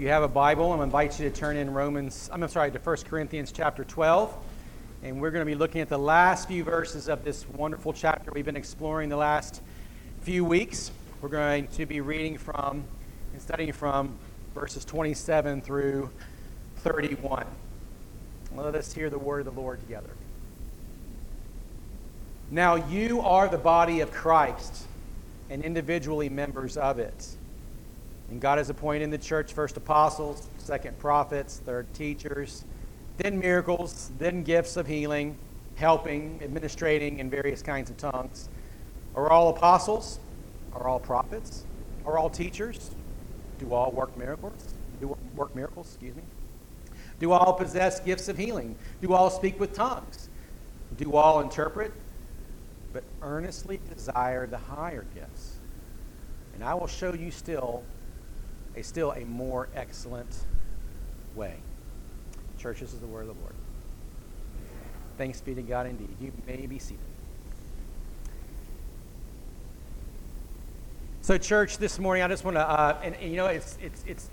you have a Bible, I'm invite you to turn in Romans, I'm sorry, to 1 Corinthians chapter 12. And we're going to be looking at the last few verses of this wonderful chapter we've been exploring the last few weeks. We're going to be reading from and studying from verses 27 through 31. Let us hear the word of the Lord together. Now you are the body of Christ and individually members of it. And God has appointed in the church first apostles, second prophets, third teachers, then miracles, then gifts of healing, helping, administrating in various kinds of tongues. Are all apostles? Are all prophets? Are all teachers? Do all work miracles? Do work miracles, excuse me? Do all possess gifts of healing? Do all speak with tongues? Do all interpret? But earnestly desire the higher gifts. And I will show you still a still a more excellent way. Church, this is the word of the Lord. Thanks be to God indeed. You may be seated. So, church, this morning I just want to, uh, and, and, you know, it's it's it's.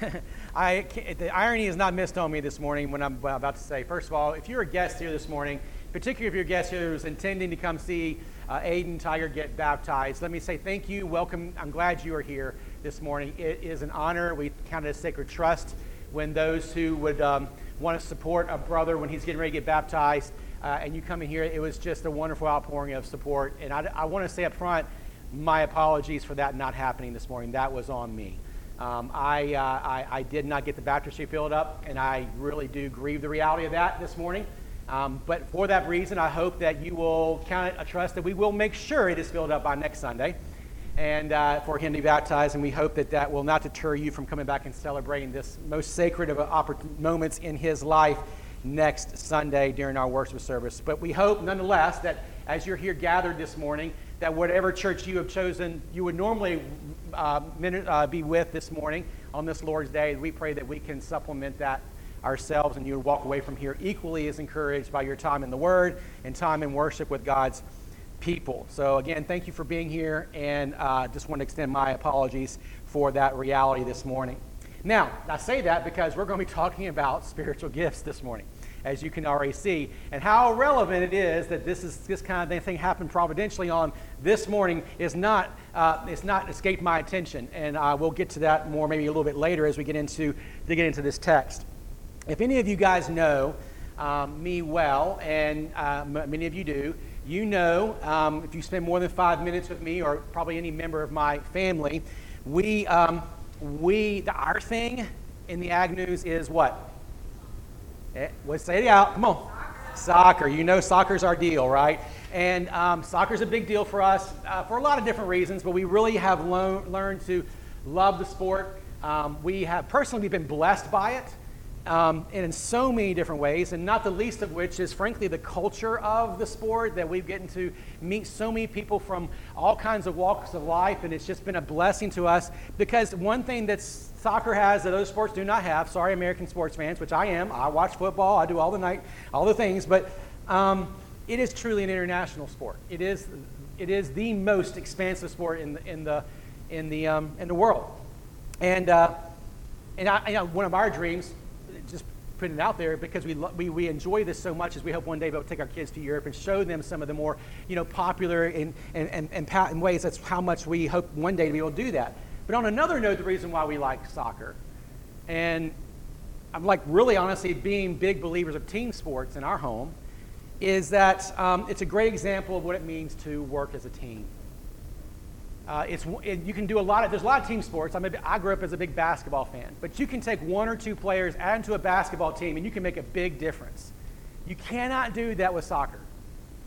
I the irony is not missed on me this morning when I'm about to say. First of all, if you're a guest here this morning, particularly if you're a guest here who's intending to come see uh, Aiden Tiger get baptized, let me say thank you, welcome. I'm glad you are here this morning. It is an honor. We count it as sacred trust when those who would um, want to support a brother when he's getting ready to get baptized, uh, and you come in here, it was just a wonderful outpouring of support. And I, I want to say up front, my apologies for that not happening this morning. That was on me. Um, I, uh, I, I, did not get the baptistry filled up, and I really do grieve the reality of that this morning. Um, but for that reason, I hope that you will count it a trust that we will make sure it is filled up by next Sunday and uh, for him to be baptized. And we hope that that will not deter you from coming back and celebrating this most sacred of moments in his life next Sunday during our worship service. But we hope, nonetheless, that as you're here gathered this morning, that whatever church you have chosen, you would normally uh, uh, be with this morning on this Lord's Day, we pray that we can supplement that ourselves and you would walk away from here equally as encouraged by your time in the Word and time in worship with God's people. So, again, thank you for being here, and uh, just want to extend my apologies for that reality this morning. Now, I say that because we're going to be talking about spiritual gifts this morning, as you can already see, and how relevant it is that this is this kind of thing happened providentially on this morning is not uh, it's not escaped my attention, and uh, we'll get to that more maybe a little bit later as we get into to get into this text. If any of you guys know um, me well, and uh, many of you do, you know, um, if you spend more than five minutes with me, or probably any member of my family, we, um, we the, our thing in the Ag News is what? Eh, let's say it out. Come on. Soccer. You know, soccer's our deal, right? And um, soccer's a big deal for us uh, for a lot of different reasons, but we really have lo- learned to love the sport. Um, we have personally we've been blessed by it um, and in so many different ways, and not the least of which is, frankly, the culture of the sport that we've gotten to meet so many people from all kinds of walks of life, and it's just been a blessing to us because one thing that soccer has that other sports do not have, sorry, American sports fans, which I am, I watch football, I do all the night, all the things, but um, it is truly an international sport. It is, it is the most expansive sport in the, in the, in the, um, in the world. And, uh, and I, you know, one of our dreams putting it out there because we, we, we enjoy this so much as we hope one day we'll take our kids to Europe and show them some of the more you know, popular in, in, in, in, in ways. That's how much we hope one day to be able to do that. But on another note, the reason why we like soccer, and I'm like really honestly being big believers of team sports in our home, is that um, it's a great example of what it means to work as a team. Uh, it's, it, you can do a lot of, there's a lot of team sports. I'm a, I grew up as a big basketball fan. But you can take one or two players, add into a basketball team, and you can make a big difference. You cannot do that with soccer.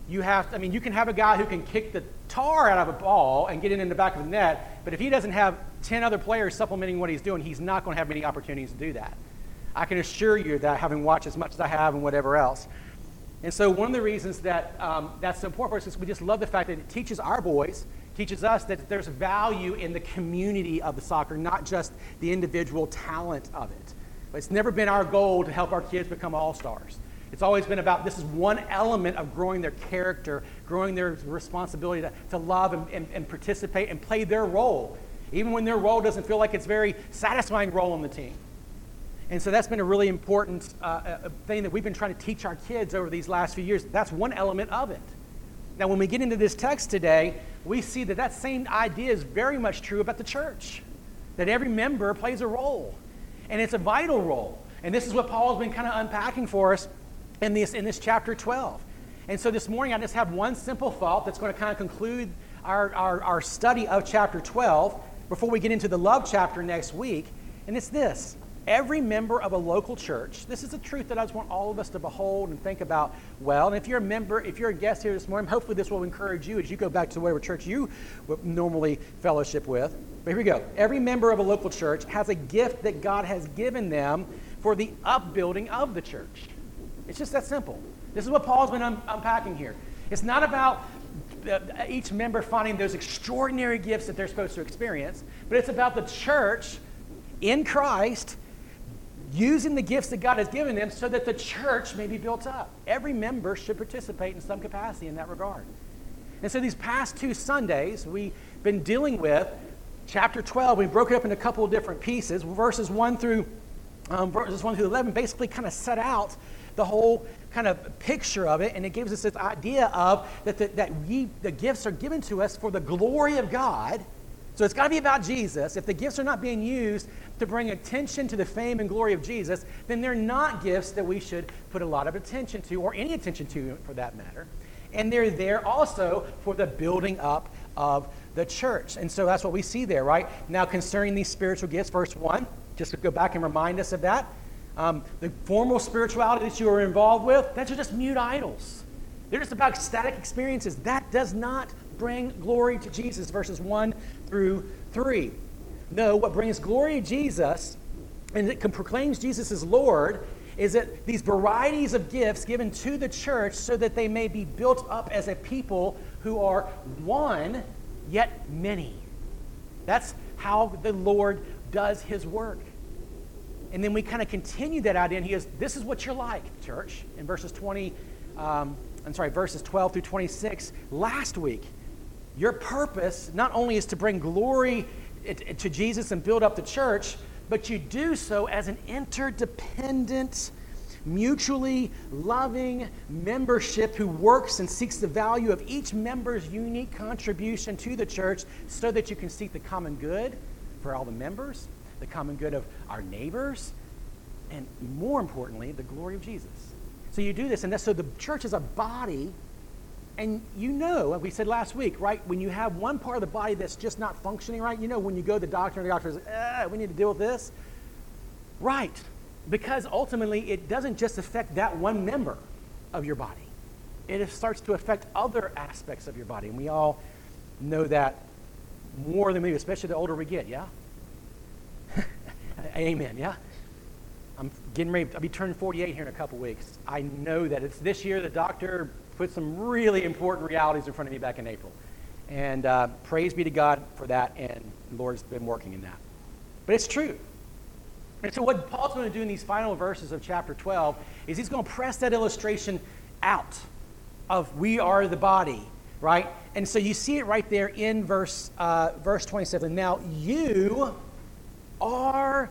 You have, to, I mean, you can have a guy who can kick the tar out of a ball and get it in the back of the net, but if he doesn't have 10 other players supplementing what he's doing, he's not going to have many opportunities to do that. I can assure you that, having watched as much as I have and whatever else. And so, one of the reasons that um, that's important for us is we just love the fact that it teaches our boys teaches us that there's value in the community of the soccer, not just the individual talent of it. But it's never been our goal to help our kids become all stars. It's always been about this is one element of growing their character, growing their responsibility to, to love and, and, and participate and play their role even when their role doesn't feel like it's very satisfying role on the team. And so that's been a really important uh, uh, thing that we've been trying to teach our kids over these last few years. That's one element of it. Now, when we get into this text today, we see that that same idea is very much true about the church, that every member plays a role, and it's a vital role. And this is what Paul's been kind of unpacking for us in this, in this chapter 12. And so this morning, I just have one simple thought that's going to kind of conclude our, our, our study of chapter 12 before we get into the love chapter next week. And it's this every member of a local church, this is a truth that I just want all of us to behold and think about well. And if you're a member, if you're a guest here this morning, hopefully this will encourage you as you go back to whatever church you normally fellowship with. But here we go. Every member of a local church has a gift that God has given them for the upbuilding of the church. It's just that simple. This is what Paul's been un- unpacking here. It's not about uh, each member finding those extraordinary gifts that they're supposed to experience, but it's about the church in Christ using the gifts that God has given them so that the church may be built up. Every member should participate in some capacity in that regard. And so these past two Sundays, we've been dealing with chapter 12. We broke it up into a couple of different pieces. Verses 1 through um, verses 1 through 11 basically kind of set out the whole kind of picture of it, and it gives us this idea of that, the, that we, the gifts are given to us for the glory of God. So it's got to be about Jesus. If the gifts are not being used to bring attention to the fame and glory of Jesus, then they're not gifts that we should put a lot of attention to, or any attention to for that matter. And they're there also for the building up of the church. And so that's what we see there, right? Now, concerning these spiritual gifts, verse 1, just to go back and remind us of that. Um, the formal spirituality that you are involved with, that's just mute idols. They're just about static experiences. That does not bring glory to Jesus, verses 1 through 3. No, what brings glory to Jesus and it proclaims Jesus as Lord is that these varieties of gifts given to the church so that they may be built up as a people who are one, yet many. That's how the Lord does his work. And then we kind of continue that idea, and he goes, This is what you're like, church, in verses 20, um, I'm sorry, verses 12 through 26 last week. Your purpose not only is to bring glory to Jesus and build up the church, but you do so as an interdependent, mutually loving membership who works and seeks the value of each member's unique contribution to the church so that you can seek the common good for all the members the common good of our neighbors, and more importantly, the glory of Jesus. So you do this, and so the church is a body, and you know, like we said last week, right? When you have one part of the body that's just not functioning right, you know, when you go to the doctor and the doctor says, ah, we need to deal with this. Right. Because ultimately, it doesn't just affect that one member of your body, it starts to affect other aspects of your body. And we all know that more than maybe, especially the older we get, yeah? Amen, yeah? I'm getting ready, I'll be turning 48 here in a couple weeks. I know that it's this year the doctor put some really important realities in front of me back in April. And uh, praise be to God for that, and the Lord's been working in that. But it's true. And so, what Paul's going to do in these final verses of chapter 12 is he's going to press that illustration out of we are the body, right? And so you see it right there in verse, uh, verse 27. Now, you are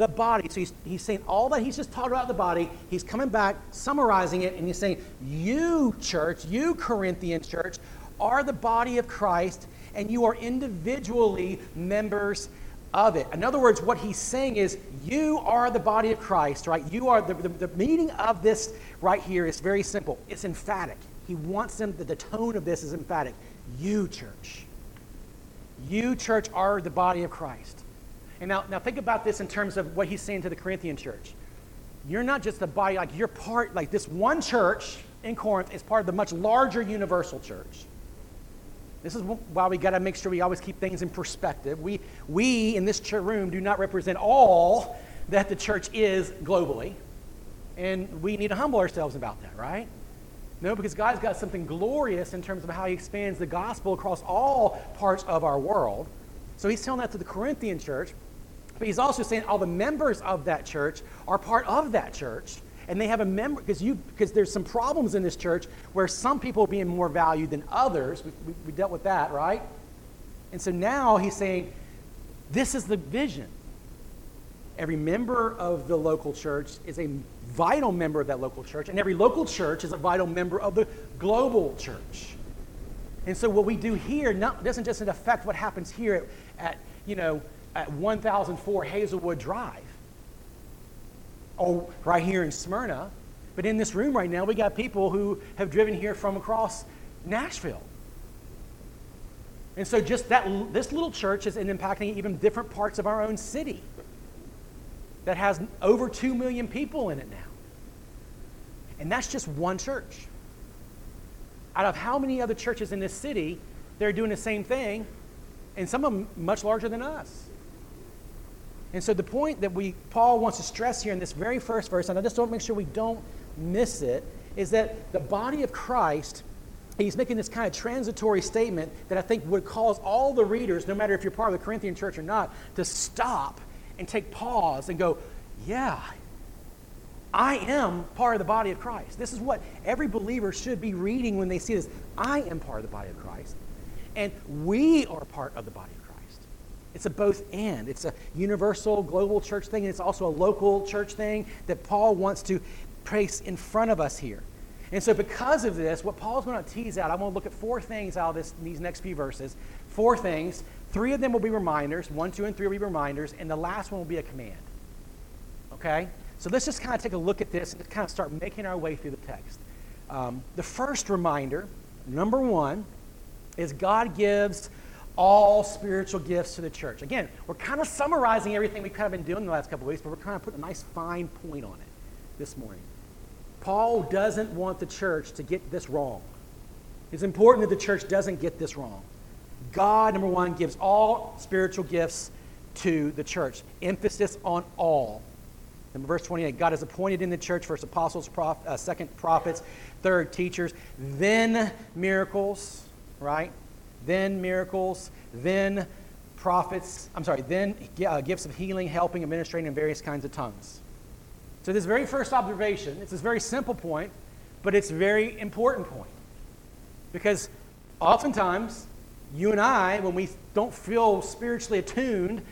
the body. So he's, he's saying all that he's just talked about the body, he's coming back, summarizing it, and he's saying, You, church, you, Corinthian church, are the body of Christ, and you are individually members of it. In other words, what he's saying is, You are the body of Christ, right? You are, the, the, the meaning of this right here is very simple. It's emphatic. He wants them, the, the tone of this is emphatic. You, church. You, church, are the body of Christ. And now, now think about this in terms of what he's saying to the Corinthian church. You're not just a body, like you're part, like this one church in Corinth is part of the much larger universal church. This is why we got to make sure we always keep things in perspective. We, we in this room do not represent all that the church is globally. And we need to humble ourselves about that, right? No, because God's got something glorious in terms of how He expands the gospel across all parts of our world. So He's telling that to the Corinthian church. But he's also saying all the members of that church are part of that church. And they have a member, because you because there's some problems in this church where some people are being more valued than others. We, we, we dealt with that, right? And so now he's saying, This is the vision. Every member of the local church is a vital member of that local church, and every local church is a vital member of the global church. And so what we do here not, doesn't just affect what happens here at, at you know, at 1004 Hazelwood Drive or right here in Smyrna. But in this room right now, we got people who have driven here from across Nashville. And so just that this little church is impacting even different parts of our own city that has over 2 million people in it now. And that's just one church. Out of how many other churches in this city, they're doing the same thing, and some of them much larger than us. And so the point that we Paul wants to stress here in this very first verse, and I just want to make sure we don't miss it, is that the body of Christ, he's making this kind of transitory statement that I think would cause all the readers, no matter if you're part of the Corinthian church or not, to stop and take pause and go, yeah, I am part of the body of Christ. This is what every believer should be reading when they see this. I am part of the body of Christ. And we are part of the body. It's a both and. It's a universal global church thing, and it's also a local church thing that Paul wants to place in front of us here. And so, because of this, what Paul's going to tease out, I want to look at four things out of this, these next few verses. Four things. Three of them will be reminders. One, two, and three will be reminders. And the last one will be a command. Okay? So let's just kind of take a look at this and kind of start making our way through the text. Um, the first reminder, number one, is God gives all spiritual gifts to the church. Again, we're kind of summarizing everything we've kind of been doing the last couple weeks, but we're kind of putting a nice fine point on it this morning. Paul doesn't want the church to get this wrong. It's important that the church doesn't get this wrong. God, number one, gives all spiritual gifts to the church. Emphasis on all. In verse 28, God has appointed in the church first apostles, prof, uh, second prophets, third teachers, then miracles, right? Then miracles, then prophets, I'm sorry, then uh, gifts of healing, helping, administrating, and various kinds of tongues. So, this very first observation, it's this very simple point, but it's a very important point. Because oftentimes, you and I, when we don't feel spiritually attuned,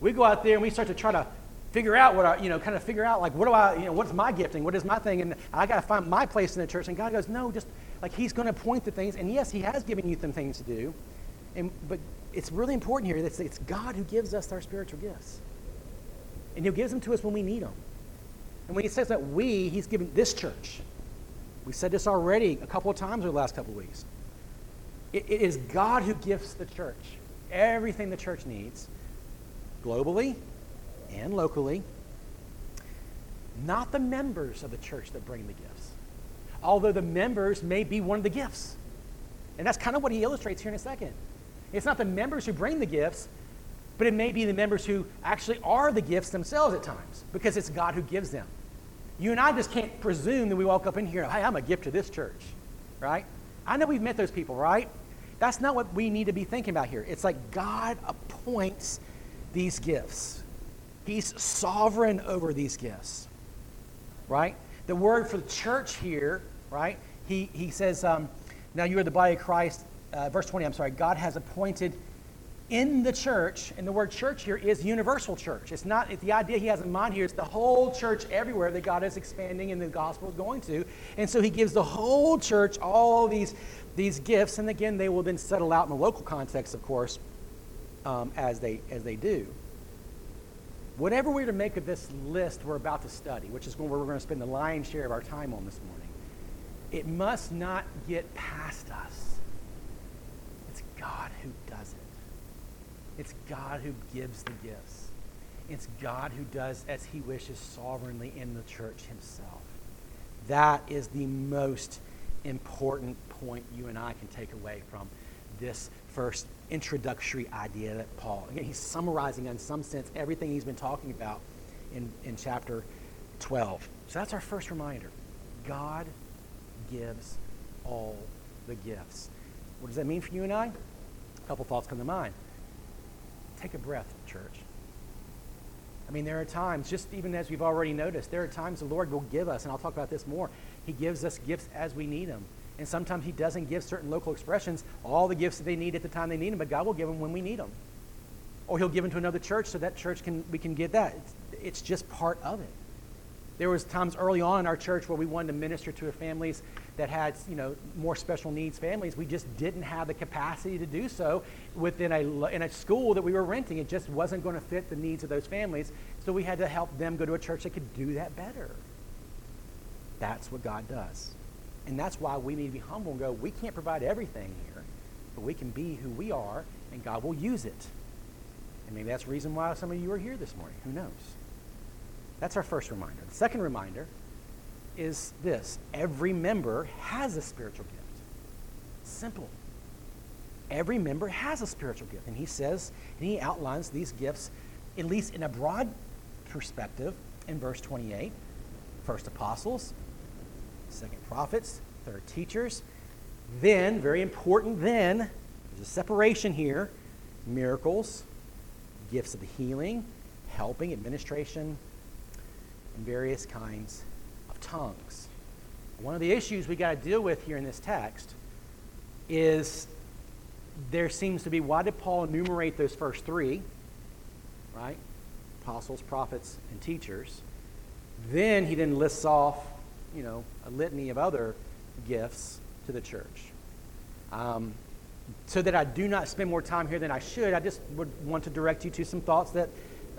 we go out there and we start to try to figure out what I, you know, kind of figure out like, what do I, you know, what's my gifting? What is my thing? And I got to find my place in the church. And God goes, no, just like He's going to point to things. And yes, He has given you some things to do. And, but it's really important here that it's God who gives us our spiritual gifts. And He'll give them to us when we need them. And when He says that we, He's given this church. We said this already a couple of times over the last couple of weeks. it, it is God who gives the church everything the church needs globally and locally, not the members of the church that bring the gifts, although the members may be one of the gifts. And that's kind of what he illustrates here in a second. It's not the members who bring the gifts, but it may be the members who actually are the gifts themselves at times, because it's God who gives them. You and I just can't presume that we walk up in here, hey, I'm a gift to this church, right? I know we've met those people, right? That's not what we need to be thinking about here. It's like God appoints these gifts. He's sovereign over these gifts, right? The word for the church here, right? He, he says, um, now you are the body of Christ. Uh, verse 20, I'm sorry. God has appointed in the church, and the word church here is universal church. It's not it's the idea he has in mind here, it's the whole church everywhere that God is expanding and the gospel is going to. And so he gives the whole church all these, these gifts, and again, they will then settle out in the local context, of course, um, as, they, as they do. Whatever we're to make of this list we're about to study, which is where we're going to spend the lion's share of our time on this morning, it must not get past us. It's God who does it. It's God who gives the gifts. It's God who does as he wishes sovereignly in the church himself. That is the most important point you and I can take away from this first introductory idea that Paul, again, he's summarizing in some sense everything he's been talking about in, in chapter 12. So that's our first reminder. God gives all the gifts. What does that mean for you and I? A couple thoughts come to mind. Take a breath, church. I mean, there are times, just even as we've already noticed, there are times the Lord will give us, and I'll talk about this more. He gives us gifts as we need them. And sometimes he doesn't give certain local expressions all the gifts that they need at the time they need them, but God will give them when we need them. or he'll give them to another church so that church can we can get that. It's, it's just part of it. There was times early on in our church where we wanted to minister to families that had, you know, more special needs families. We just didn't have the capacity to do so within a, in a school that we were renting. It just wasn't going to fit the needs of those families. So we had to help them go to a church that could do that better. That's what God does. And that's why we need to be humble and go, we can't provide everything here, but we can be who we are, and God will use it. And maybe that's the reason why some of you are here this morning. Who knows? That's our first reminder. The second reminder is this every member has a spiritual gift. Simple. Every member has a spiritual gift. And he says, and he outlines these gifts, at least in a broad perspective, in verse 28. First apostles, second prophets, third teachers. Then, very important, then, there's a separation here miracles, gifts of healing, helping, administration, and various kinds of tongues. One of the issues we got to deal with here in this text is there seems to be why did Paul enumerate those first three, right? Apostles, prophets, and teachers. Then he then lists off, you know, a litany of other gifts to the church. Um, so that I do not spend more time here than I should, I just would want to direct you to some thoughts that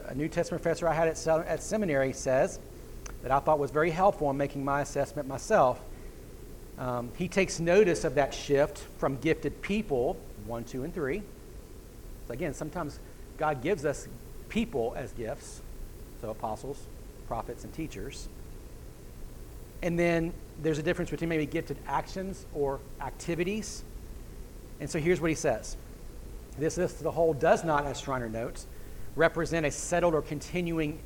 a New Testament professor I had at, at seminary says that I thought was very helpful in making my assessment myself. Um, he takes notice of that shift from gifted people, one, two, and three. So again, sometimes God gives us people as gifts, so apostles, prophets, and teachers. And then there's a difference between maybe gifted actions or activities. And so here's what he says this, this the whole does not, as Schreiner notes, represent a settled or continuing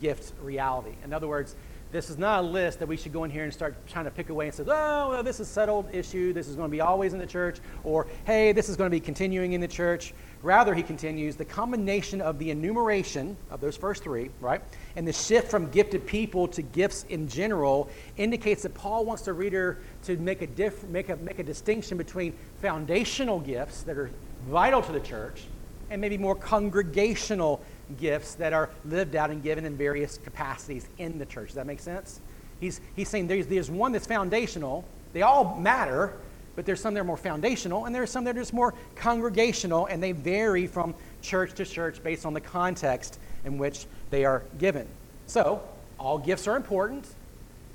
gift reality. In other words, this is not a list that we should go in here and start trying to pick away and say, oh, well, this is settled issue. This is going to be always in the church. Or, hey, this is going to be continuing in the church. Rather, he continues, the combination of the enumeration of those first three, right, and the shift from gifted people to gifts in general indicates that Paul wants the reader to make a, diff- make a, make a distinction between foundational gifts that are vital to the church and maybe more congregational gifts that are lived out and given in various capacities in the church. Does that make sense? He's, he's saying there's, there's one that's foundational. They all matter, but there's some that are more foundational, and there's some that are just more congregational, and they vary from church to church based on the context in which they are given. So, all gifts are important,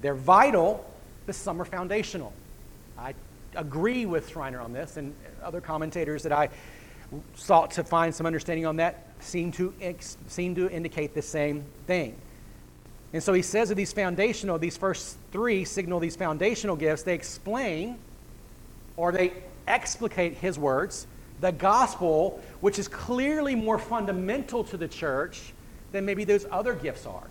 they're vital, but some are foundational. I agree with Schreiner on this and other commentators that I sought to find some understanding on that seem to, seem to indicate the same thing. And so he says that these foundational, these first three signal these foundational gifts, they explain or they explicate his words, the gospel, which is clearly more fundamental to the church than maybe those other gifts are.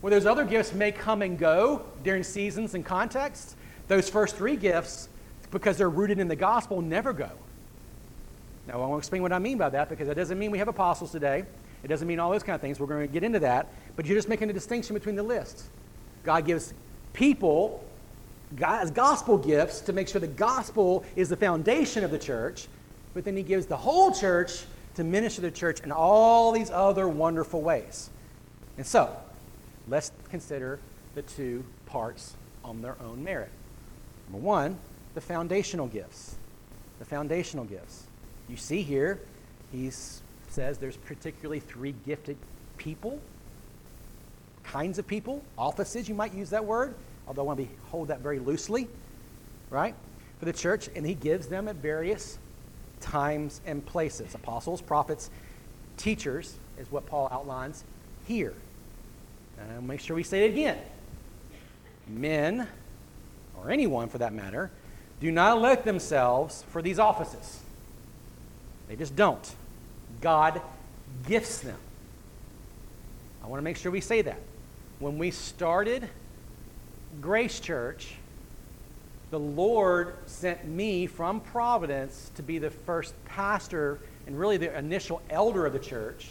Where those other gifts may come and go during seasons and contexts, those first three gifts, because they're rooted in the gospel, never go. Now, I want to explain what I mean by that because that doesn't mean we have apostles today. It doesn't mean all those kind of things. We're going to get into that. But you're just making a distinction between the lists. God gives people God's gospel gifts to make sure the gospel is the foundation of the church, but then he gives the whole church to minister the church in all these other wonderful ways. And so, let's consider the two parts on their own merit. Number one, the foundational gifts. The foundational gifts. You see here, he says there's particularly three gifted people, kinds of people, offices, you might use that word, although I want to be, hold that very loosely, right, for the church. And he gives them at various times and places. Apostles, prophets, teachers is what Paul outlines here. And make sure we say it again. Men, or anyone for that matter, do not elect themselves for these offices. They just don't. God gifts them. I want to make sure we say that. When we started Grace Church, the Lord sent me from Providence to be the first pastor and really the initial elder of the church.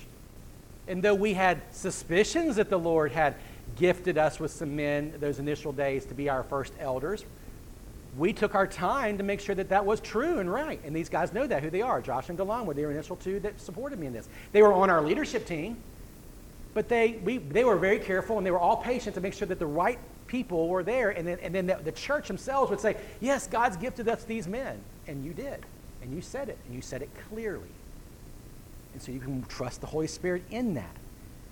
And though we had suspicions that the Lord had gifted us with some men those initial days to be our first elders, we took our time to make sure that that was true and right. And these guys know that, who they are. Josh and Delon were the initial two that supported me in this. They were on our leadership team, but they, we, they were very careful and they were all patient to make sure that the right people were there. And then, and then the, the church themselves would say, Yes, God's gifted us these men. And you did. And you said it. And you said it clearly. And so you can trust the Holy Spirit in that.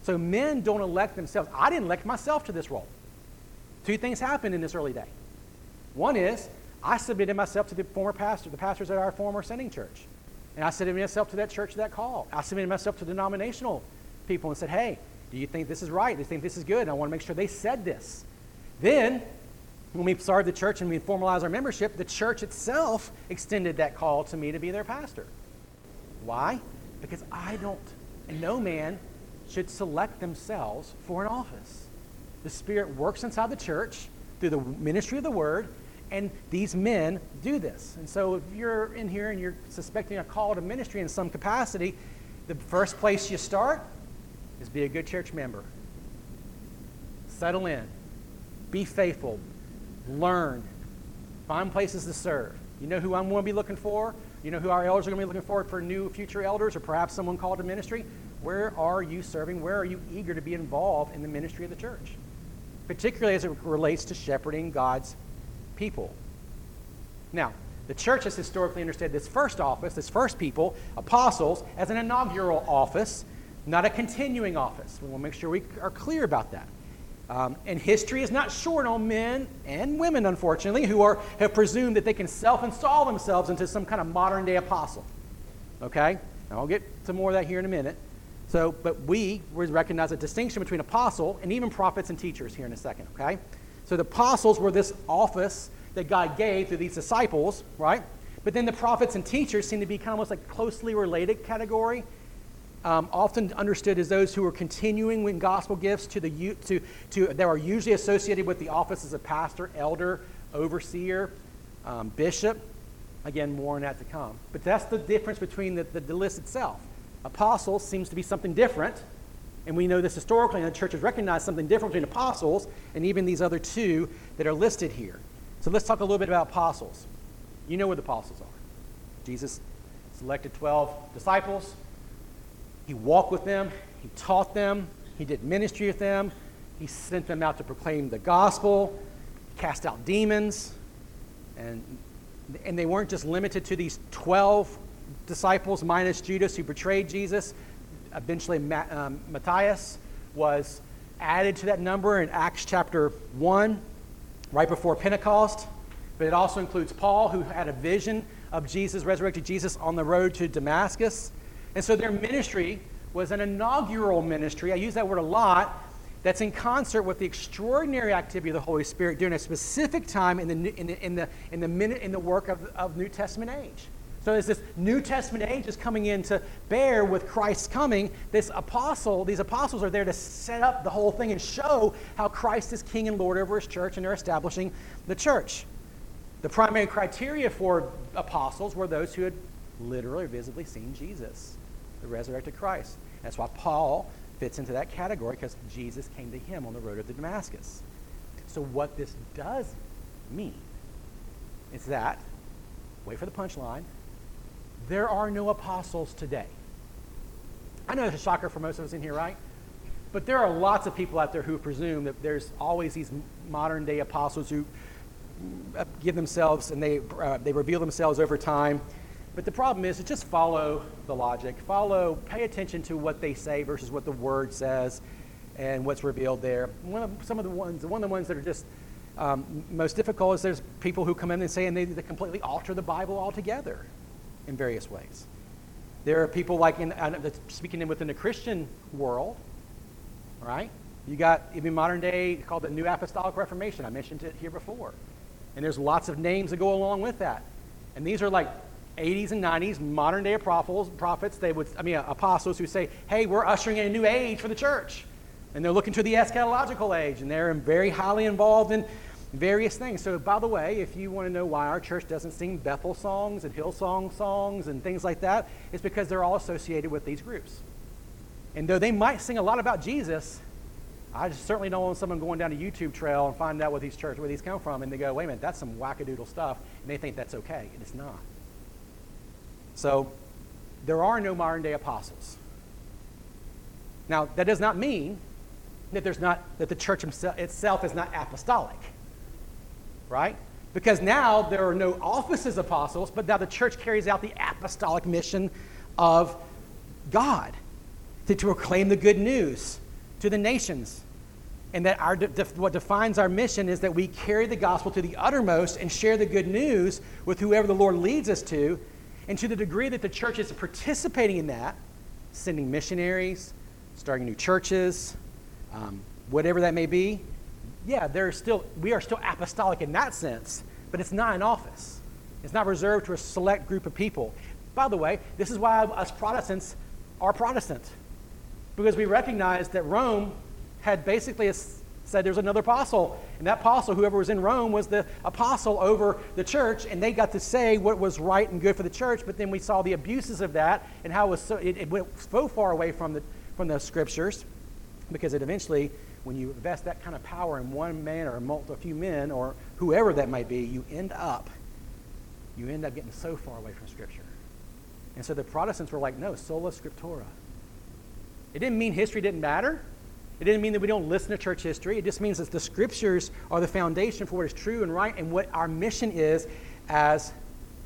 So men don't elect themselves. I didn't elect myself to this role. Two things happened in this early day. One is I submitted myself to the former pastor, the pastors at our former sending church. And I submitted myself to that church, that call. I submitted myself to denominational people and said, hey, do you think this is right? Do you think this is good? I want to make sure they said this. Then, when we started the church and we formalized our membership, the church itself extended that call to me to be their pastor. Why? Because I don't, and no man should select themselves for an office. The Spirit works inside the church through the ministry of the Word, and these men do this. And so if you're in here and you're suspecting a call to ministry in some capacity, the first place you start is be a good church member. Settle in. Be faithful. Learn. Find places to serve. You know who I'm going to be looking for? You know who our elders are going to be looking for for new future elders or perhaps someone called to ministry? Where are you serving? Where are you eager to be involved in the ministry of the church? Particularly as it relates to shepherding God's people. Now, the church has historically understood this first office, this first people, apostles, as an inaugural office, not a continuing office. We want to make sure we are clear about that. Um, and history is not short on men and women, unfortunately, who are, have presumed that they can self install themselves into some kind of modern day apostle. Okay? Now, I'll get to more of that here in a minute. So, but we recognize a distinction between apostle and even prophets and teachers here in a second, okay? So the apostles were this office that God gave to these disciples, right? But then the prophets and teachers seem to be kind of almost like closely related category, um, often understood as those who were continuing with gospel gifts to the to to that are usually associated with the offices of pastor, elder, overseer, um, bishop. Again, more on that to come. But that's the difference between the, the, the list itself. Apostles seems to be something different. And we know this historically, and the church has recognized something different between apostles and even these other two that are listed here. So let's talk a little bit about apostles. You know what the apostles are. Jesus selected 12 disciples. He walked with them, he taught them, he did ministry with them, he sent them out to proclaim the gospel, cast out demons. And, and they weren't just limited to these 12 disciples minus Judas who betrayed Jesus. Eventually, um, Matthias was added to that number in Acts chapter 1, right before Pentecost. But it also includes Paul, who had a vision of Jesus, resurrected Jesus, on the road to Damascus. And so their ministry was an inaugural ministry. I use that word a lot. That's in concert with the extraordinary activity of the Holy Spirit during a specific time in the, in the, in the, in the, minute, in the work of, of New Testament age. So as this New Testament age is coming in to bear with Christ's coming, this apostle, these apostles are there to set up the whole thing and show how Christ is king and Lord over his church, and they're establishing the church. The primary criteria for apostles were those who had literally or visibly seen Jesus, the resurrected Christ. That's why Paul fits into that category because Jesus came to him on the road to Damascus. So what this does mean is that, wait for the punchline, there are no apostles today. I know it's a shocker for most of us in here, right? But there are lots of people out there who presume that there's always these modern day apostles who uh, give themselves and they, uh, they reveal themselves over time. But the problem is, just follow the logic. Follow, pay attention to what they say versus what the word says and what's revealed there. One of, some of the ones, one of the ones that are just um, most difficult is there's people who come in and say and they, they completely alter the Bible altogether in various ways. There are people like in speaking in within the Christian world, right? You got even modern day called the New Apostolic Reformation. I mentioned it here before, and there's lots of names that go along with that. And these are like 80s and 90s modern day prophets. Prophets, they would, I mean, apostles who say, "Hey, we're ushering in a new age for the church," and they're looking to the eschatological age, and they're very highly involved in various things. So, by the way, if you want to know why our church doesn't sing Bethel songs and Hillsong songs and things like that, it's because they're all associated with these groups. And though they might sing a lot about Jesus, I certainly don't want someone going down a YouTube trail and find out what these churches, where these come from, and they go, wait a minute, that's some wackadoodle stuff, and they think that's okay, and it's not. So there are no modern day apostles. Now, that does not mean that there's not that the church itself is not apostolic. Right? Because now there are no offices apostles, but now the church carries out the apostolic mission of God to, to proclaim the good news to the nations. And that our, what defines our mission is that we carry the gospel to the uttermost and share the good news with whoever the Lord leads us to. And to the degree that the church is participating in that, sending missionaries, starting new churches, um, whatever that may be, yeah, there's still, we are still apostolic in that sense, but it's not an office. It's not reserved to a select group of people. By the way, this is why us Protestants are Protestant, because we recognize that Rome had basically said there's another apostle, and that apostle, whoever was in Rome, was the apostle over the church, and they got to say what was right and good for the church. But then we saw the abuses of that and how it, was so, it, it went so far away from the from the scriptures because it eventually, when you invest that kind of power in one man or a, few men or whoever that might be, you end up, you end up getting so far away from Scripture. And so the Protestants were like, no, sola scriptura. It didn't mean history didn't matter. It didn't mean that we don't listen to church history. It just means that the scriptures are the foundation for what is true and right and what our mission is as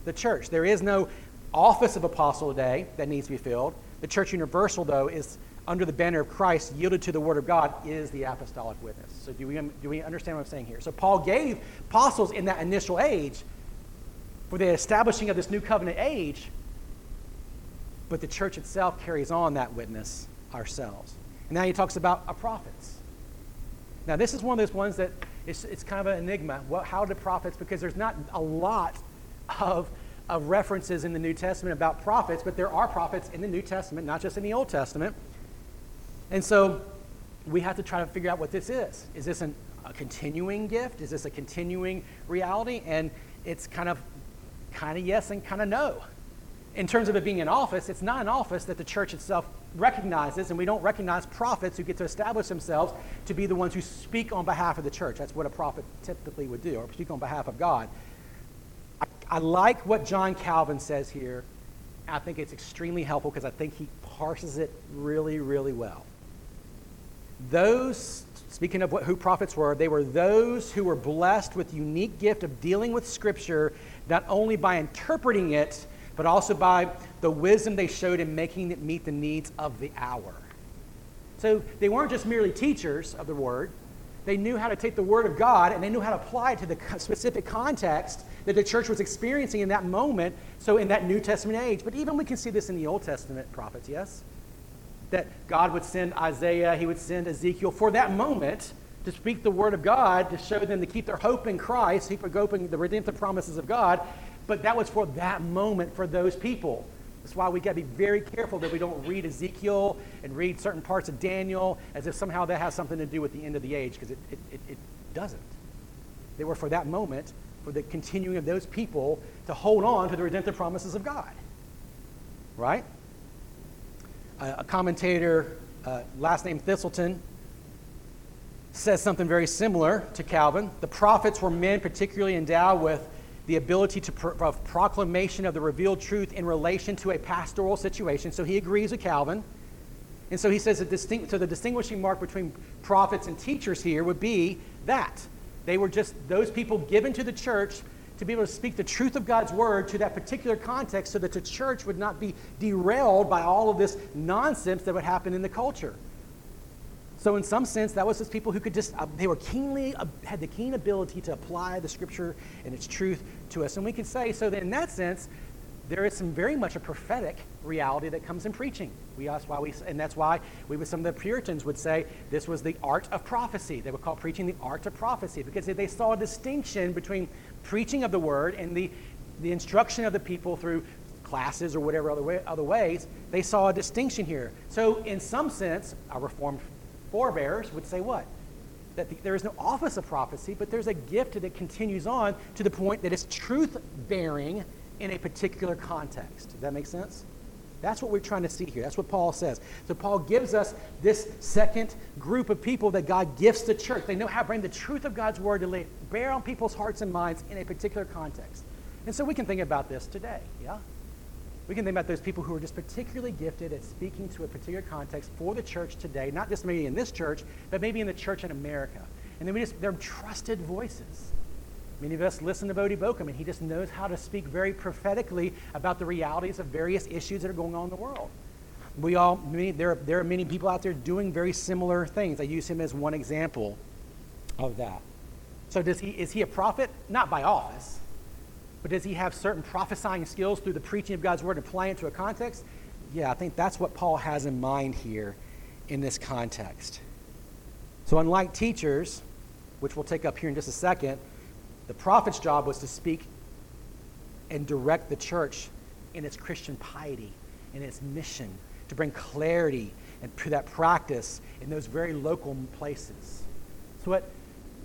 the church. There is no office of apostle today that needs to be filled. The church universal, though, is under the banner of Christ, yielded to the Word of God, is the apostolic witness. So, do we, um, do we understand what I'm saying here? So, Paul gave apostles in that initial age for the establishing of this new covenant age, but the church itself carries on that witness ourselves. And now he talks about prophets. Now, this is one of those ones that it's, it's kind of an enigma. What, how do prophets, because there's not a lot of, of references in the New Testament about prophets, but there are prophets in the New Testament, not just in the Old Testament. And so we have to try to figure out what this is. Is this an, a continuing gift? Is this a continuing reality? And it's kind of kind of yes and kind of no. In terms of it being an office, it's not an office that the church itself recognizes, and we don't recognize prophets who get to establish themselves to be the ones who speak on behalf of the church. That's what a prophet typically would do, or speak on behalf of God. I, I like what John Calvin says here. I think it's extremely helpful because I think he parses it really, really well. Those, speaking of what, who prophets were, they were those who were blessed with unique gift of dealing with Scripture, not only by interpreting it, but also by the wisdom they showed in making it meet the needs of the hour. So they weren't just merely teachers of the Word, they knew how to take the Word of God and they knew how to apply it to the specific context that the church was experiencing in that moment, so in that New Testament age. But even we can see this in the Old Testament prophets, yes? That God would send Isaiah, he would send Ezekiel for that moment to speak the word of God, to show them to keep their hope in Christ, keep hoping the redemptive promises of God. But that was for that moment for those people. That's why we got to be very careful that we don't read Ezekiel and read certain parts of Daniel as if somehow that has something to do with the end of the age, because it, it, it, it doesn't. They were for that moment, for the continuing of those people to hold on to the redemptive promises of God. Right? A commentator, uh, last name Thiselton, says something very similar to Calvin. The prophets were men particularly endowed with the ability to pro- of proclamation of the revealed truth in relation to a pastoral situation. So he agrees with Calvin. And so he says that distinct, so the distinguishing mark between prophets and teachers here would be that. They were just those people given to the church to be able to speak the truth of God's word to that particular context so that the church would not be derailed by all of this nonsense that would happen in the culture. So, in some sense, that was just people who could just, uh, they were keenly, uh, had the keen ability to apply the scripture and its truth to us. And we could say, so that in that sense, there is some very much a prophetic reality that comes in preaching. We, that's why we, and that's why we, with some of the Puritans, would say this was the art of prophecy. They would call preaching the art of prophecy because they saw a distinction between preaching of the word and the, the instruction of the people through classes or whatever other, way, other ways, they saw a distinction here. So, in some sense, our Reformed forebears would say what? That the, there is no office of prophecy, but there's a gift that continues on to the point that it's truth bearing in a particular context. Does that make sense? That's what we're trying to see here. That's what Paul says. So Paul gives us this second group of people that God gifts the church. They know how to bring the truth of God's word to lay, bear on people's hearts and minds in a particular context. And so we can think about this today, yeah? We can think about those people who are just particularly gifted at speaking to a particular context for the church today, not just maybe in this church, but maybe in the church in America. And then we just, they're trusted voices. Many of us listen to Voddie Baucham, and he just knows how to speak very prophetically about the realities of various issues that are going on in the world. We all, many, there, are, there are many people out there doing very similar things. I use him as one example of that. So does he, is he a prophet? Not by office, but does he have certain prophesying skills through the preaching of God's word and applying it to a context? Yeah, I think that's what Paul has in mind here in this context. So unlike teachers, which we'll take up here in just a second, the prophet's job was to speak and direct the church in its Christian piety, in its mission, to bring clarity and to that practice in those very local places. So, what,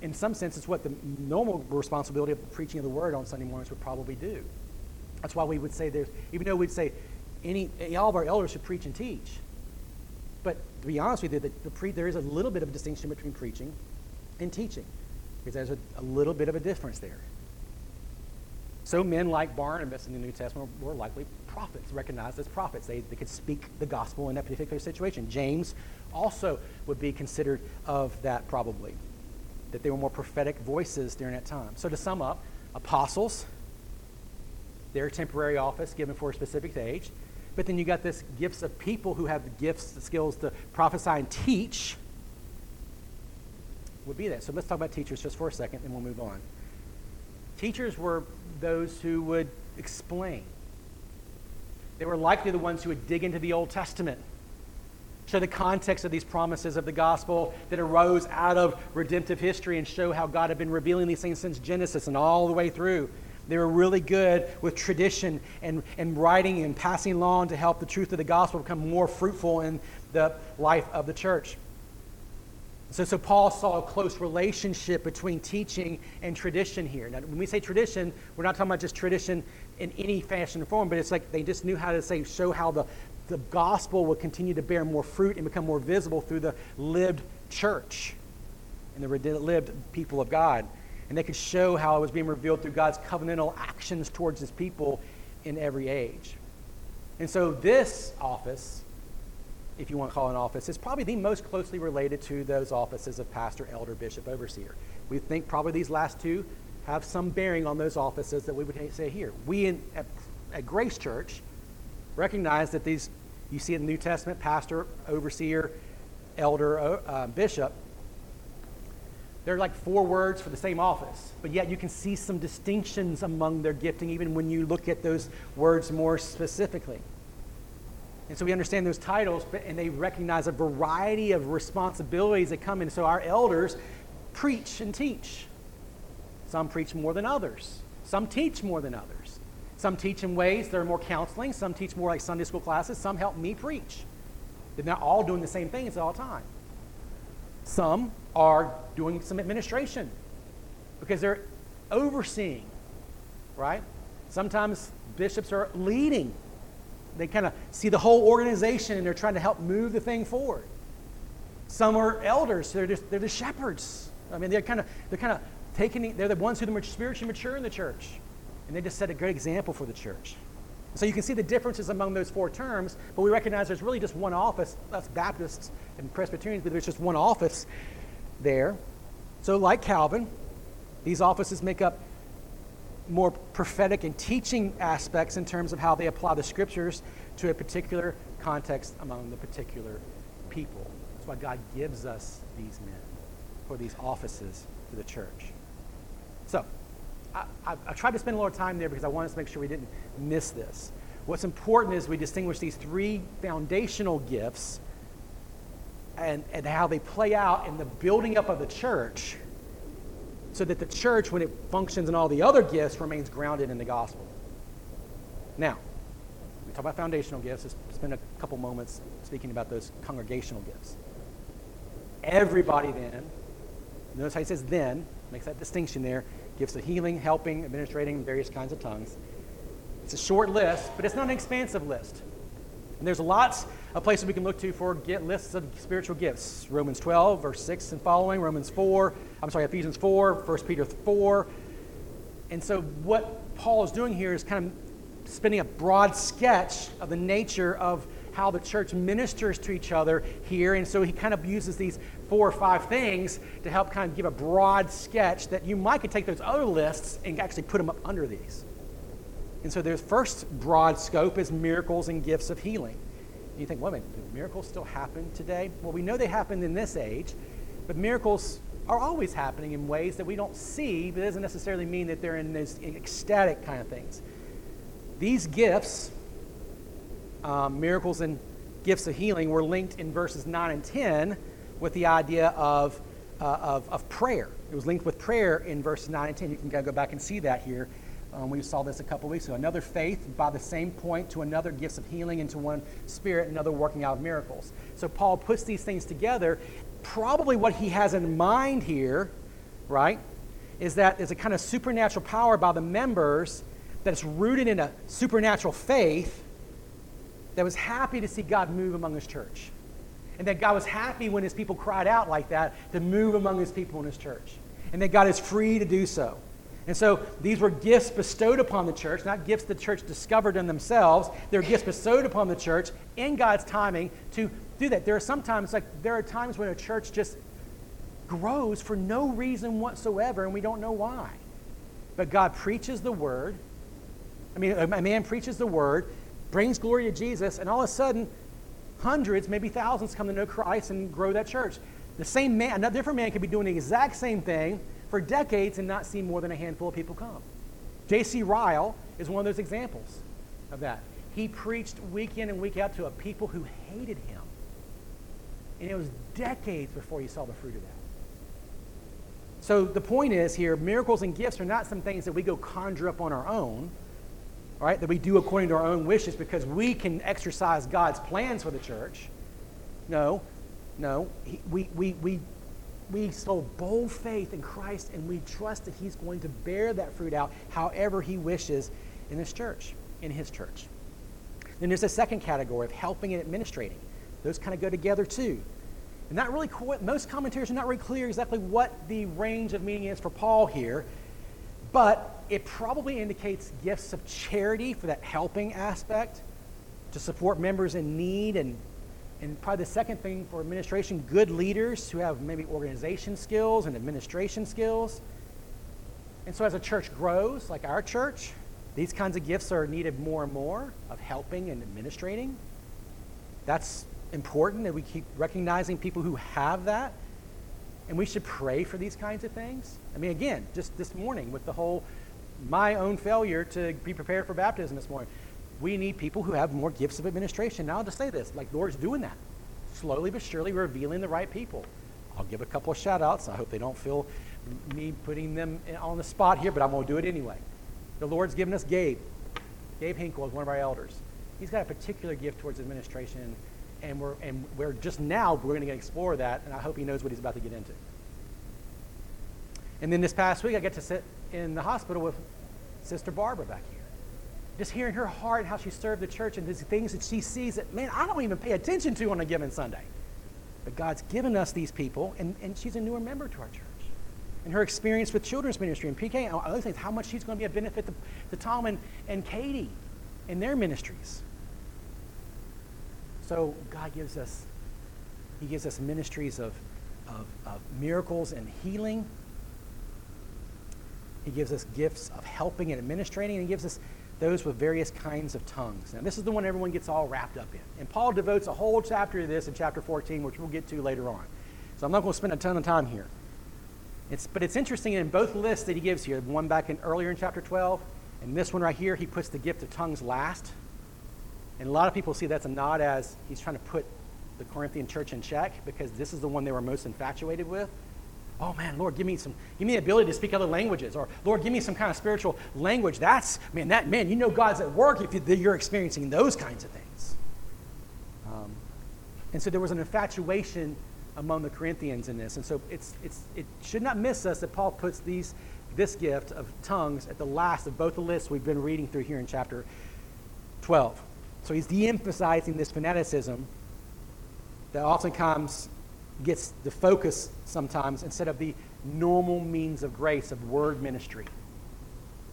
in some sense, it's what the normal responsibility of preaching of the word on Sunday mornings would probably do. That's why we would say there's, even though we'd say any, all of our elders should preach and teach. But to be honest with you, the, the pre, there is a little bit of a distinction between preaching and teaching because there's a, a little bit of a difference there. So men like Barnabas in the New Testament were, likely prophets, recognized as prophets. They, they could speak the gospel in that particular situation. James also would be considered of that probably, that they were more prophetic voices during that time. So to sum up, apostles, their temporary office given for a specific age. But then you got this gifts of people who have the gifts, the skills to prophesy and teach would be that. So let's talk about teachers just for a second, and we'll move on. Teachers were those who would explain. They were likely the ones who would dig into the Old Testament, show the context of these promises of the gospel that arose out of redemptive history, and show how God had been revealing these things since Genesis and all the way through. They were really good with tradition and, and writing and passing along to help the truth of the gospel become more fruitful in the life of the church. So, so Paul saw a close relationship between teaching and tradition here. Now, when we say tradition, we're not talking about just tradition in any fashion or form, but it's like they just knew how to say show how the, the gospel would continue to bear more fruit and become more visible through the lived church and the lived people of God. And they could show how it was being revealed through God's covenantal actions towards his people in every age. And so this office if you want to call an office, is probably the most closely related to those offices of pastor, elder, bishop, overseer. We think probably these last two have some bearing on those offices that we would say here. We in, at, at Grace Church recognize that these, you see in the New Testament, pastor, overseer, elder, uh, bishop, they're like four words for the same office, but yet you can see some distinctions among their gifting even when you look at those words more specifically. And so we understand those titles, and they recognize a variety of responsibilities that come in. So our elders preach and teach. Some preach more than others. Some teach more than others. Some teach in ways that are more counseling. Some teach more like Sunday school classes. Some help me preach. They're not all doing the same things at all the time. Some are doing some administration because they're overseeing, right? Sometimes bishops are leading they kind of see the whole organization and they're trying to help move the thing forward. Some are elders, they're just they're the shepherds. I mean, they're kind of they're kind of taking they're the ones who are spiritually mature in the church. And they just set a great example for the church. So you can see the differences among those four terms, but we recognize there's really just one office. That's Baptists and Presbyterians, but there's just one office there. So, like Calvin, these offices make up more prophetic and teaching aspects in terms of how they apply the scriptures to a particular context among the particular people. That's why God gives us these men for these offices to the church. So, I, I, I tried to spend a lot of time there because I wanted to make sure we didn't miss this. What's important is we distinguish these three foundational gifts and, and how they play out in the building up of the church so that the church, when it functions in all the other gifts, remains grounded in the gospel. Now, we talk about foundational gifts. Let's spend a couple moments speaking about those congregational gifts. Everybody then, notice how he says then, makes that distinction there, gifts of healing, helping, administrating various kinds of tongues. It's a short list, but it's not an expansive list. And there's lots of places we can look to for get lists of spiritual gifts. Romans 12, verse 6 and following, Romans 4, I'm sorry, Ephesians 4, 1 Peter 4. And so what Paul is doing here is kind of spinning a broad sketch of the nature of how the church ministers to each other here. And so he kind of uses these four or five things to help kind of give a broad sketch that you might could take those other lists and actually put them up under these. And so their first broad scope is miracles and gifts of healing. You think, do miracles still happen today? Well, we know they happened in this age, but miracles are always happening in ways that we don't see, but it doesn't necessarily mean that they're in those ecstatic kind of things. These gifts, um, miracles and gifts of healing, were linked in verses 9 and 10 with the idea of, uh, of, of, prayer. It was linked with prayer in verses 9 and 10. You can go back and see that here. Um, we saw this a couple weeks ago. Another faith by the same point to another gifts of healing into one spirit, another working out of miracles. So Paul puts these things together. Probably what he has in mind here, right, is that there's a kind of supernatural power by the members that's rooted in a supernatural faith that was happy to see God move among his church. And that God was happy when his people cried out like that to move among his people in his church. And that God is free to do so. And so these were gifts bestowed upon the church, not gifts the church discovered in themselves. They're gifts bestowed upon the church in God's timing to do that. There are sometimes, like, there are times when a church just grows for no reason whatsoever, and we don't know why. But God preaches the word. I mean, a man preaches the word, brings glory to Jesus, and all of a sudden, hundreds, maybe thousands come to know Christ and grow that church. The same man, a different man could be doing the exact same thing for decades and not see more than a handful of people come. J.C. Ryle is one of those examples of that. He preached week in and week out to a people who hated him. And it was decades before he saw the fruit of that. So the point is here miracles and gifts are not some things that we go conjure up on our own right? That we do according to our own wishes because we can exercise God's plans for the church. No, no. He, we, we, we, we sow bold faith in Christ and we trust that He's going to bear that fruit out however He wishes in this church, in His church. Then there's a second category of helping and administrating. Those kind of go together too. And not really, most commentators are not really clear exactly what the range of meaning is for Paul here, but it probably indicates gifts of charity for that helping aspect to support members in need and and probably the second thing for administration good leaders who have maybe organization skills and administration skills. And so as a church grows like our church these kinds of gifts are needed more and more of helping and administrating. That's important that we keep recognizing people who have that. And we should pray for these kinds of things. I mean again just this morning with the whole my own failure to be prepared for baptism this morning. We need people who have more gifts of administration. Now, I'll just say this like, the Lord's doing that. Slowly but surely revealing the right people. I'll give a couple of shout outs. I hope they don't feel me putting them on the spot here, but I'm going to do it anyway. The Lord's given us Gabe. Gabe Hinkle is one of our elders. He's got a particular gift towards administration, and we're, and we're just now, we're going to explore that, and I hope he knows what he's about to get into. And then this past week, I get to sit in the hospital with Sister Barbara back here. Just hearing her heart and how she served the church and these things that she sees that, man, I don't even pay attention to on a given Sunday. But God's given us these people, and, and she's a newer member to our church. And her experience with children's ministry and PK, I other things, how much she's going to be a benefit to, to Tom and, and Katie in their ministries. So God gives us, He gives us ministries of, of, of miracles and healing he gives us gifts of helping and administrating, and he gives us those with various kinds of tongues. Now, this is the one everyone gets all wrapped up in. And Paul devotes a whole chapter to this in chapter 14, which we'll get to later on. So I'm not going to spend a ton of time here. It's, but it's interesting in both lists that he gives here, one back in earlier in chapter 12, and this one right here, he puts the gift of tongues last. And a lot of people see that's a nod as he's trying to put the Corinthian church in check because this is the one they were most infatuated with. Oh man, Lord, give me some, give me the ability to speak other languages, or Lord, give me some kind of spiritual language. That's man, that man, you know God's at work if you're experiencing those kinds of things. Um, and so there was an infatuation among the Corinthians in this, and so it's it's it should not miss us that Paul puts these this gift of tongues at the last of both the lists we've been reading through here in chapter 12. So he's de emphasizing this fanaticism that oftentimes gets the focus sometimes instead of the normal means of grace of word ministry,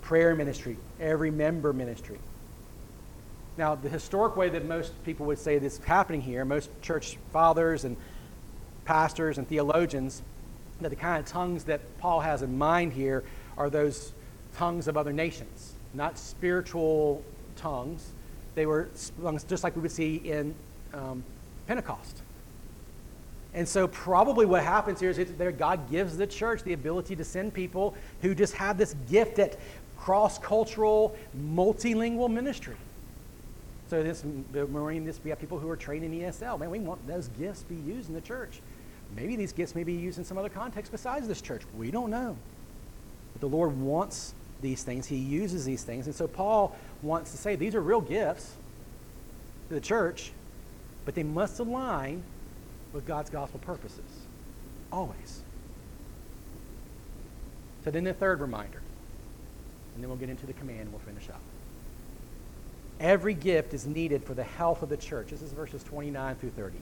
prayer ministry, every member ministry. Now, the historic way that most people would say this is happening here, most church fathers and pastors and theologians, that the kind of tongues that Paul has in mind here are those tongues of other nations, not spiritual tongues. They were just like we would see in um, Pentecost. And so, probably what happens here is that God gives the church the ability to send people who just have this gift at cross cultural, multilingual ministry. So, this Marine, this we have people who are trained in ESL. Man, we want those gifts to be used in the church. Maybe these gifts may be used in some other context besides this church. We don't know. But the Lord wants these things, He uses these things. And so, Paul wants to say these are real gifts to the church, but they must align with God's gospel purposes. Always. So then the third reminder, and then we'll get into the command and we'll finish up. Every gift is needed for the health of the church. This is verses 29 through 30.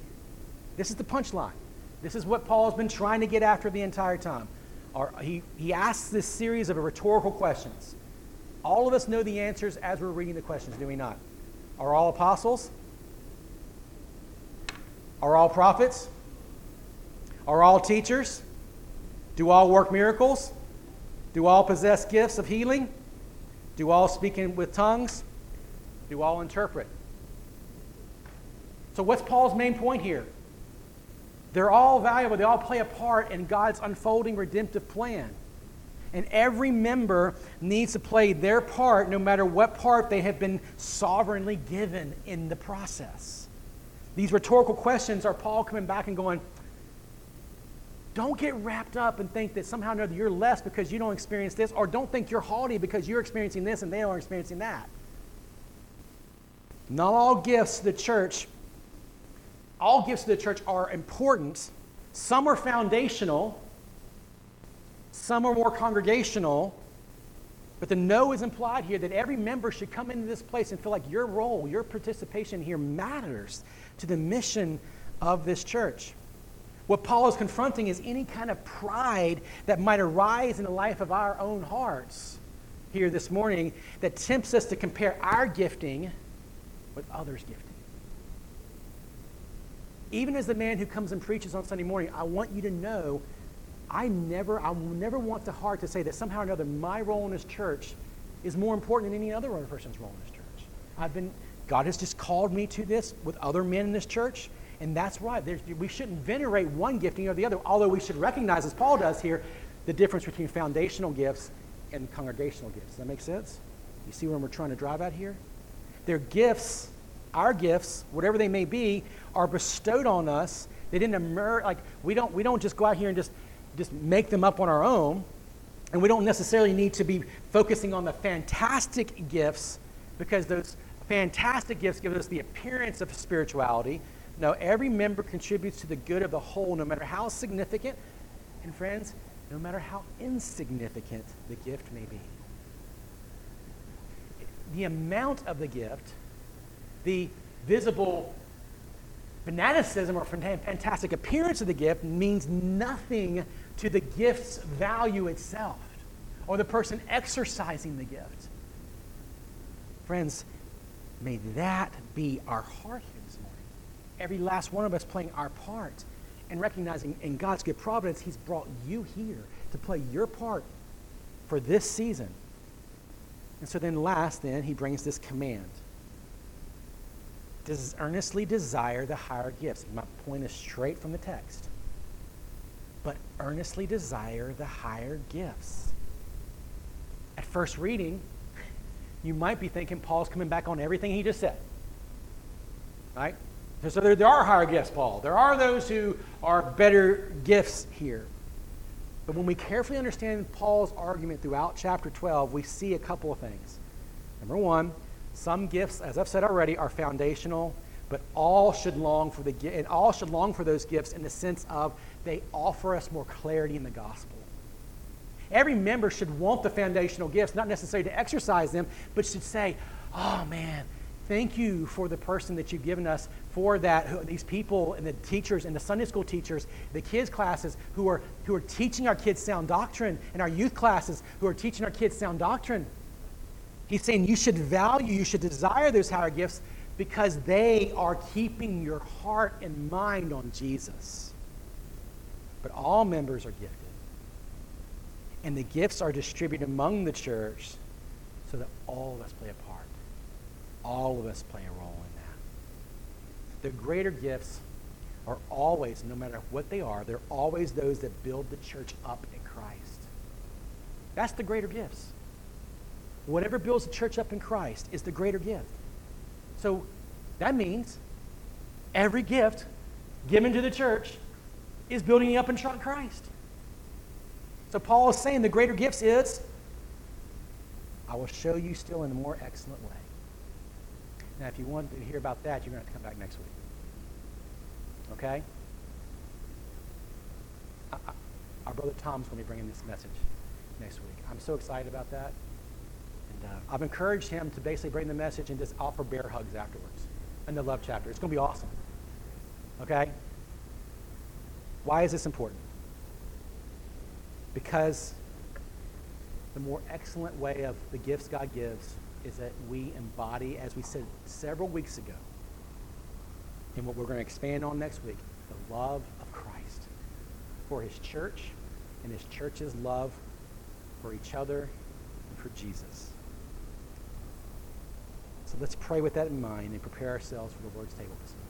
This is the punchline. This is what Paul has been trying to get after the entire time. he, he asks this series of rhetorical questions. All of us know the answers as we're reading the questions, do we not? Are all apostles? Are all prophets? Are all teachers? Do all work miracles? Do all possess gifts of healing? Do all speak in, with tongues? Do all interpret? So, what's Paul's main point here? They're all valuable, they all play a part in God's unfolding redemptive plan. And every member needs to play their part no matter what part they have been sovereignly given in the process. These rhetorical questions are Paul coming back and going, don't get wrapped up and think that somehow or another you're less because you don't experience this, or don't think you're haughty because you're experiencing this and they are experiencing that. Not all gifts to the church, all gifts to the church are important. Some are foundational, some are more congregational, but the no is implied here that every member should come into this place and feel like your role, your participation here matters to the mission of this church. What Paul is confronting is any kind of pride that might arise in the life of our own hearts here this morning that tempts us to compare our gifting with others' gifting. Even as the man who comes and preaches on Sunday morning, I want you to know I never, I never want the heart to say that somehow or another my role in this church is more important than any other person's role in this church. I've been God has just called me to this with other men in this church, and that's right. There's, we shouldn't venerate one gifting or the other, although we should recognize, as Paul does here, the difference between foundational gifts and congregational gifts. Does that make sense? You see where we're trying to drive at here? Their gifts, our gifts, whatever they may be, are bestowed on us. They didn't emerge like we don't we don't just go out here and just just make them up on our own. And we don't necessarily need to be focusing on the fantastic gifts because those fantastic gifts give us the appearance of spirituality. No, every member contributes to the good of the whole, no matter how significant, and friends, no matter how insignificant the gift may be. The amount of the gift, the visible fanaticism or fantastic appearance of the gift means nothing to the gift's value itself or the person exercising the gift. Friends, May that be our heart here this morning. Every last one of us playing our part and recognizing in God's good providence, He's brought you here to play your part for this season. And so then, last, then, He brings this command. Does earnestly desire the higher gifts. My point is straight from the text. But earnestly desire the higher gifts. At first reading, you might be thinking Paul's coming back on everything he just said. Right? So there, there are higher gifts, Paul. There are those who are better gifts here. But when we carefully understand Paul's argument throughout chapter 12, we see a couple of things. Number one, some gifts, as I've said already, are foundational, but all should long for the and all should long for those gifts in the sense of they offer us more clarity in the gospel. Every member should want the foundational gifts, not necessarily to exercise them, but should say, oh man, thank you for the person that you've given us for that, these people and the teachers and the Sunday school teachers, the kids' classes who are, who are teaching our kids sound doctrine, and our youth classes who are teaching our kids sound doctrine. He's saying you should value, you should desire those higher gifts because they are keeping your heart and mind on Jesus. But all members are gifted. And the gifts are distributed among the church so that all of us play a part. All of us play a role in that. The greater gifts are always, no matter what they are, they're always those that build the church up in Christ. That's the greater gifts. Whatever builds the church up in Christ is the greater gift. So that means every gift given to the church is building you up in Christ. So Paul is saying the greater gifts is I will show you still in a more excellent way. Now, if you want to hear about that, you're going to have to come back next week. Okay? our brother Tom's going to be bringing this message next week. I'm so excited about that. And uh, I've encouraged him to basically bring the message and just offer bear hugs afterwards in the love chapter. It's going to be awesome. Okay? Why is this important? Because the more excellent way of the gifts God gives is that we embody, as we said several weeks ago, and what we're going to expand on next week, the love of Christ for his church and his church's love for each other and for Jesus. So let's pray with that in mind and prepare ourselves for the Lord's table this morning.